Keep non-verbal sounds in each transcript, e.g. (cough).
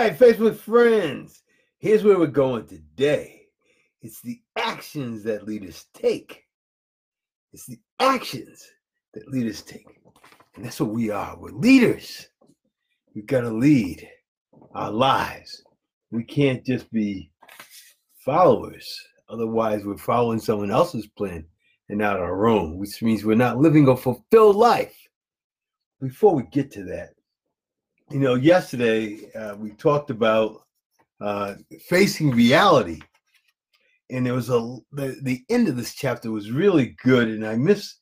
right, Facebook friends, here's where we're going today. It's the actions that leaders take. It's the actions that leaders take. And that's what we are. We're leaders. We've got to lead our lives. We can't just be followers. Otherwise, we're following someone else's plan and not our own, which means we're not living a fulfilled life. Before we get to that, you know, yesterday uh, we talked about uh, facing reality, and there was a the, the end of this chapter was really good, and I miss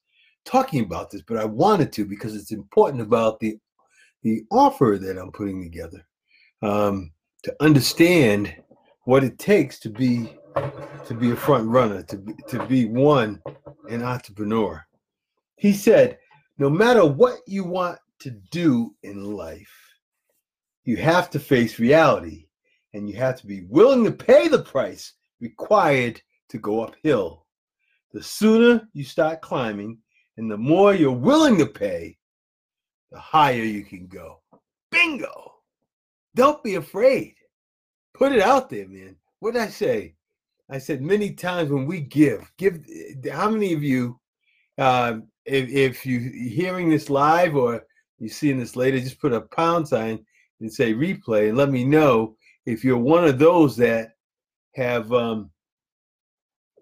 talking about this, but I wanted to because it's important about the the offer that I'm putting together um, to understand what it takes to be to be a front runner, to be, to be one an entrepreneur. He said, no matter what you want to do in life, you have to face reality and you have to be willing to pay the price required to go uphill. The sooner you start climbing and the more you're willing to pay, the higher you can go. Bingo! Don't be afraid. Put it out there, man. What did I say? I said many times when we give, give. How many of you, uh, if, if you hearing this live or you seeing this later, just put a pound sign and say replay and let me know if you're one of those that have um,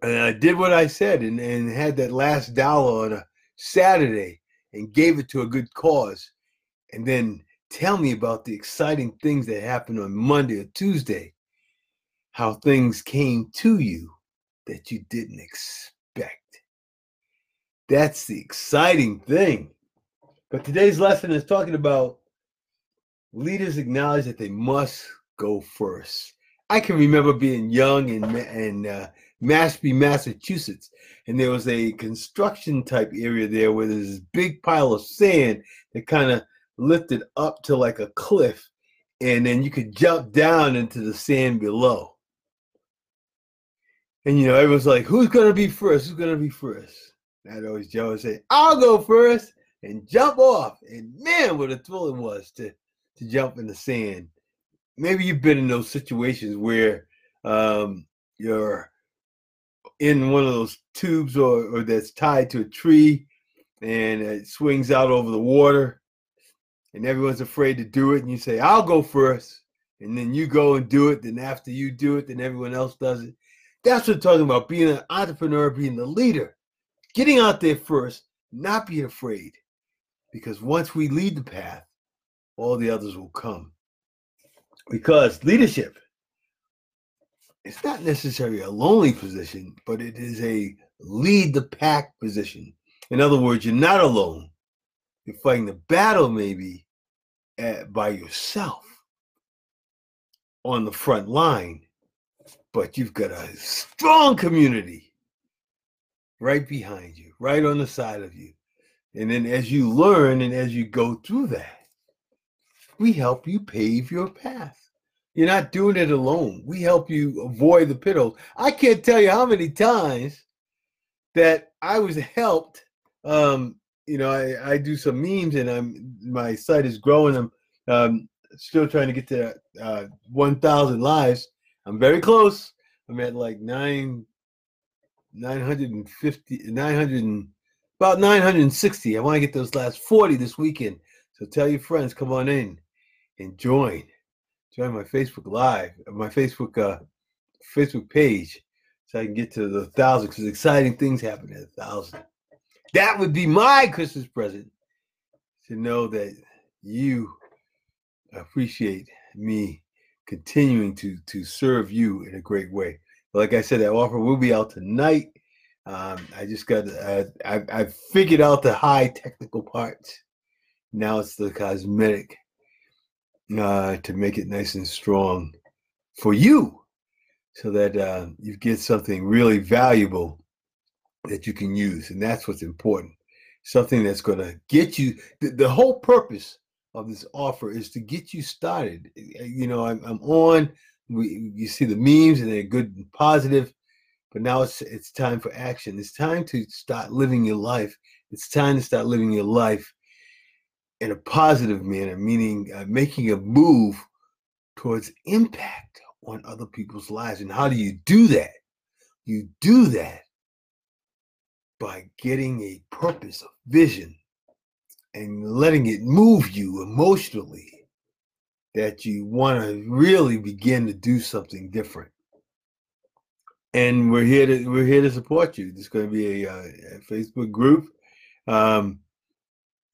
and I did what I said and, and had that last dollar on a Saturday and gave it to a good cause, and then tell me about the exciting things that happened on Monday or Tuesday, how things came to you that you didn't expect. That's the exciting thing. But today's lesson is talking about leaders acknowledge that they must go first. I can remember being young in, in uh, Mashpee, Massachusetts, and there was a construction type area there where there's this big pile of sand that kind of lifted up to like a cliff, and then you could jump down into the sand below. And you know, everyone's like, "Who's gonna be first? Who's gonna be first? I'd always Joe would say, "I'll go first and jump off." And man, what a thrill it was to to jump in the sand. Maybe you've been in those situations where um, you're in one of those tubes or, or that's tied to a tree and it swings out over the water and everyone's afraid to do it and you say i'll go first and then you go and do it then after you do it then everyone else does it that's what i'm talking about being an entrepreneur being the leader getting out there first not being afraid because once we lead the path all the others will come because leadership it's not necessarily a lonely position, but it is a lead the pack position. In other words, you're not alone. You're fighting the battle maybe at, by yourself on the front line, but you've got a strong community right behind you, right on the side of you. And then as you learn and as you go through that, we help you pave your path. You're not doing it alone. We help you avoid the pit holes. I can't tell you how many times that I was helped. Um, you know, I, I do some memes and I'm my site is growing. I'm um, still trying to get to uh, 1,000 lives. I'm very close. I'm at like nine, 950, 900, and, about 960. I want to get those last 40 this weekend. So tell your friends, come on in and join join my Facebook Live, my Facebook uh, Facebook page, so I can get to the thousand because exciting things happen at a thousand. That would be my Christmas present to know that you appreciate me continuing to to serve you in a great way. Like I said, that offer will be out tonight. Um, I just got uh, I I figured out the high technical parts. Now it's the cosmetic uh, to make it nice and strong for you so that uh, you get something really valuable that you can use. And that's what's important. Something that's going to get you, the, the, whole purpose of this offer is to get you started. Eh, eh, you know, I'm, I'm on, we, you see the memes and they're good and positive, but now it's, it's time for action. It's time to start living your life. It's time to start living your life in a positive manner, meaning uh, making a move towards impact on other people's lives. And how do you do that? You do that by getting a purpose, a vision, and letting it move you emotionally that you want to really begin to do something different. And we're here to we're here to support you. There's going to be a, uh, a Facebook group um,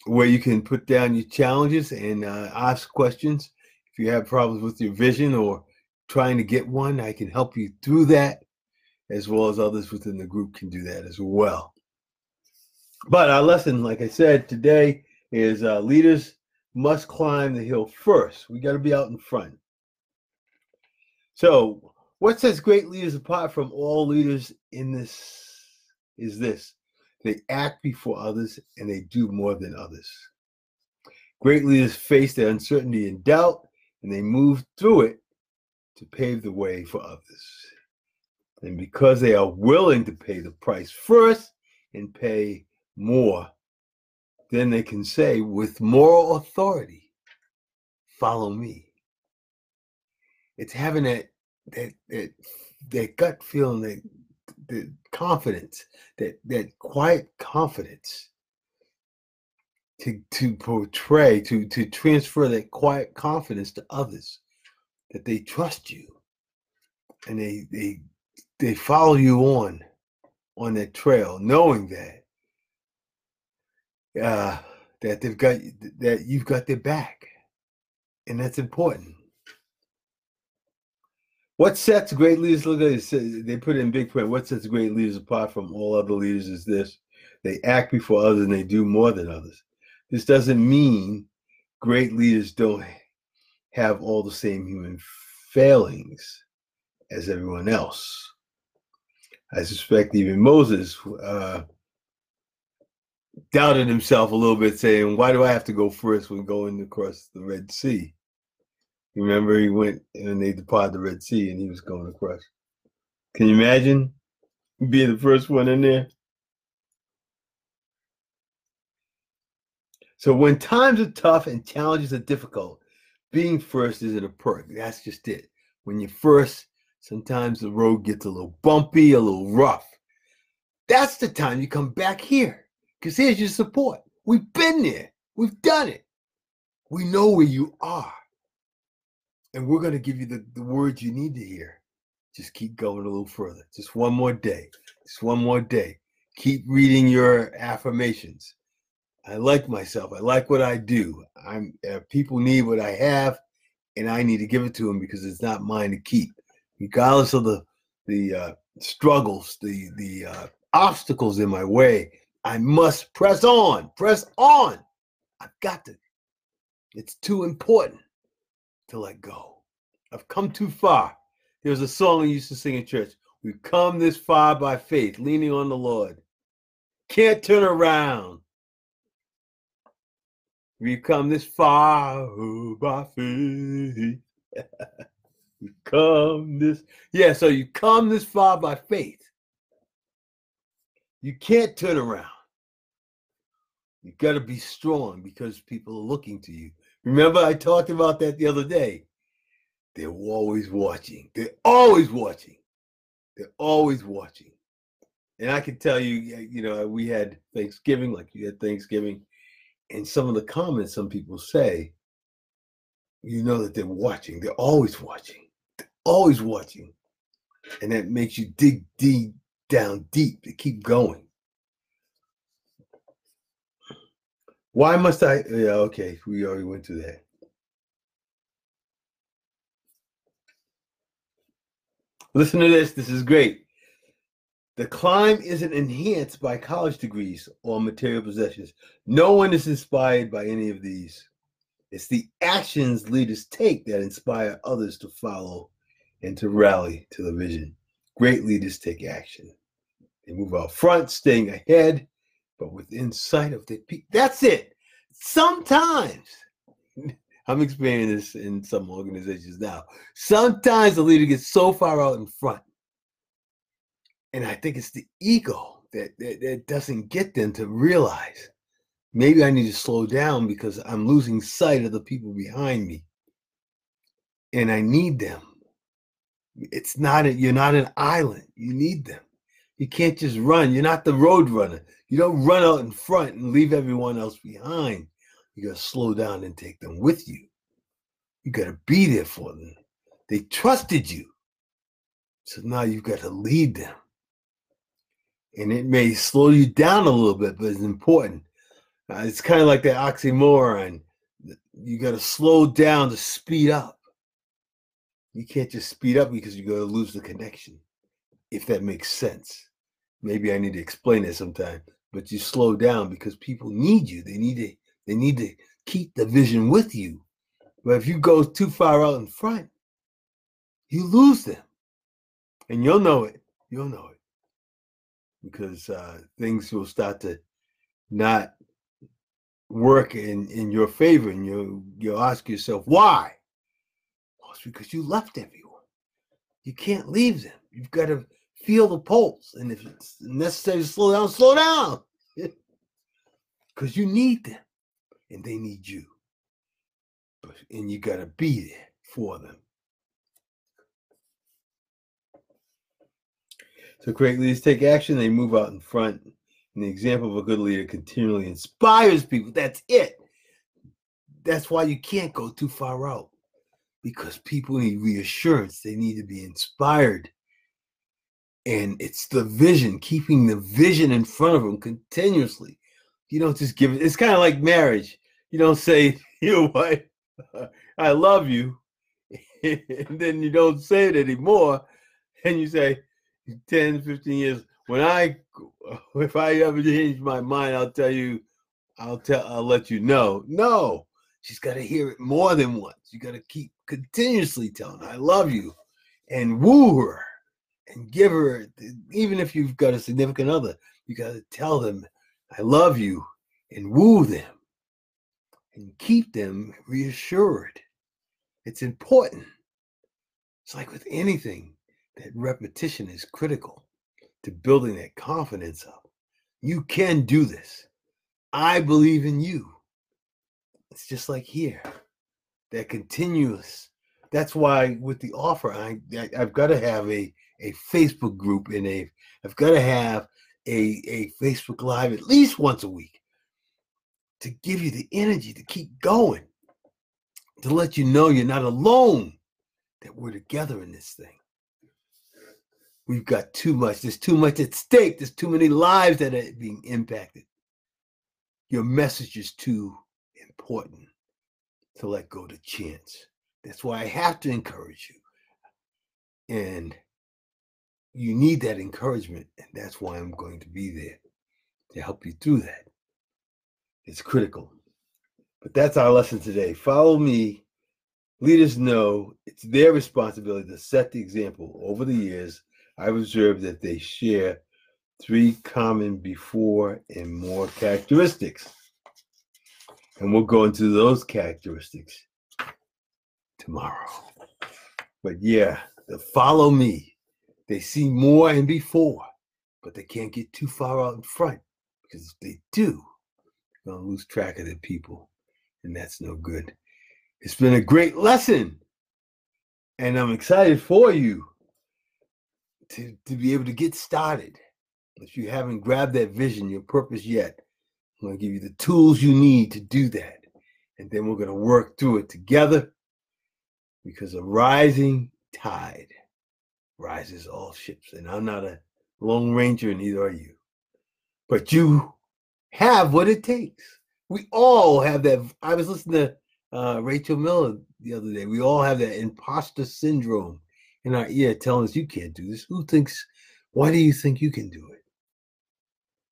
where you can put down your challenges and uh, ask questions. If you have problems with your vision or trying to get one, I can help you through that, as well as others within the group can do that as well. But our lesson, like I said today, is uh, leaders must climb the hill first. We got to be out in front. So, what sets great leaders apart from all leaders in this is this they act before others and they do more than others. Great leaders face their uncertainty and doubt and they move through it to pave the way for others. And because they are willing to pay the price first and pay more, then they can say with moral authority, follow me. It's having that that that, that gut feeling, that, that confidence, that that quiet confidence to to portray, to to transfer that quiet confidence to others, that they trust you and they they they follow you on on that trail, knowing that uh, that they've got that you've got their back, and that's important. What sets great leaders look it, they put in big print. What sets great leaders apart from all other leaders is this: they act before others and they do more than others. This doesn't mean great leaders don't have all the same human failings as everyone else. I suspect even Moses uh, doubted himself a little bit, saying, Why do I have to go first when going across the Red Sea? Remember, he went and they departed the Red Sea and he was going across. Can you imagine being the first one in there? So, when times are tough and challenges are difficult, being first isn't a perk. That's just it. When you're first, sometimes the road gets a little bumpy, a little rough. That's the time you come back here because here's your support. We've been there. We've done it. We know where you are. And we're going to give you the, the words you need to hear. Just keep going a little further. Just one more day. Just one more day. Keep reading your affirmations. I like myself. I like what I do. I'm uh, people need what I have, and I need to give it to them because it's not mine to keep, regardless of the the uh, struggles, the the uh, obstacles in my way. I must press on, press on. I've got to. It's too important to let go. I've come too far. There was a song I used to sing in church. We've come this far by faith, leaning on the Lord. Can't turn around. We've come this far oh, by faith. (laughs) we come this. Yeah, so you come this far by faith. You can't turn around. You got to be strong because people are looking to you. Remember, I talked about that the other day. They're always watching. They're always watching. They're always watching. And I can tell you, you know, we had Thanksgiving, like you had Thanksgiving, and some of the comments some people say, you know that they're watching. They're always watching. They're always watching. And that makes you dig deep down deep to keep going. Why must I? Yeah, okay, we already went through that. Listen to this. This is great. The climb isn't enhanced by college degrees or material possessions. No one is inspired by any of these. It's the actions leaders take that inspire others to follow and to rally to the vision. Great leaders take action. They move out front, staying ahead, but within sight of the people. That's it. Sometimes, (laughs) I'm experiencing this in some organizations now. Sometimes the leader gets so far out in front. And I think it's the ego that, that, that doesn't get them to realize maybe I need to slow down because I'm losing sight of the people behind me. and I need them. It's not a, you're not an island. You need them. You can't just run. You're not the road runner. You don't run out in front and leave everyone else behind. You got to slow down and take them with you. You got to be there for them. They trusted you. So now you've got to lead them. And it may slow you down a little bit, but it's important. Uh, it's kind of like that oxymoron. You got to slow down to speed up. You can't just speed up because you're going to lose the connection, if that makes sense. Maybe I need to explain it sometime. But you slow down because people need you. They need to. They need to keep the vision with you. But if you go too far out in front, you lose them, and you'll know it. You'll know it because uh, things will start to not work in in your favor, and you'll, you'll ask yourself why. Well, it's because you left everyone. You can't leave them. You've got to feel the pulse, and if it's necessary to slow down, slow down, (laughs) because you need them, and they need you. But and you got to be there for them. So great leaders take action, they move out in front. And the example of a good leader continually inspires people. That's it. That's why you can't go too far out because people need reassurance. They need to be inspired. And it's the vision, keeping the vision in front of them continuously. You don't just give it, it's kind of like marriage. You don't say, (laughs) you know what, I love you. (laughs) and then you don't say it anymore. And you say, 10, 15 years, when I (laughs) if I ever change my mind, I'll tell you, I'll tell I'll let you know. No, she's got to hear it more than once. You got to keep continuously telling her, I love you and woo her and give her even if you've got a significant other, you got to tell them, I love you and woo them and keep them reassured. It's important. It's like with anything that repetition is critical to building that confidence up. You can do this. I believe in you. It's just like here, that continuous. That's why with the offer, I, I have got to have a a Facebook group and a I've got to have a a Facebook live at least once a week to give you the energy to keep going, to let you know you're not alone, that we're together in this thing. We've got too much. There's too much at stake. There's too many lives that are being impacted. Your message is too important to let go to chance. That's why I have to encourage you. And you need that encouragement. And that's why I'm going to be there to help you through that. It's critical. But that's our lesson today. Follow me. Leaders know it's their responsibility to set the example over the years I've observed that they share three common before and more characteristics. And we'll go into those characteristics tomorrow. But yeah, the follow me. They see more and before, but they can't get too far out in front because if they do, they're going to lose track of their people. And that's no good. It's been a great lesson. And I'm excited for you to, to be able to get started. If you haven't grabbed that vision, your purpose yet, I'm going to give you the tools you need to do that. And then we're going to work through it together because a rising tide rises all ships. And I'm not a Lone Ranger, and neither are you. But you have what it takes. We all have that. I was listening to uh, Rachel Miller the other day. We all have that imposter syndrome in our ear telling us you can't do this. Who thinks, why do you think you can do it?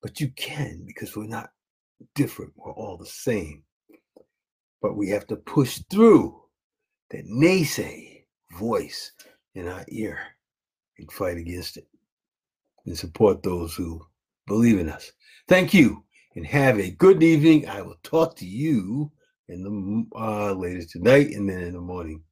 But you can because we're not different. We're all the same. But we have to push through that naysay voice in our ear and fight against it and support those who believe in us. Thank you and have a good evening. I will talk to you in the uh, later tonight and then in the morning.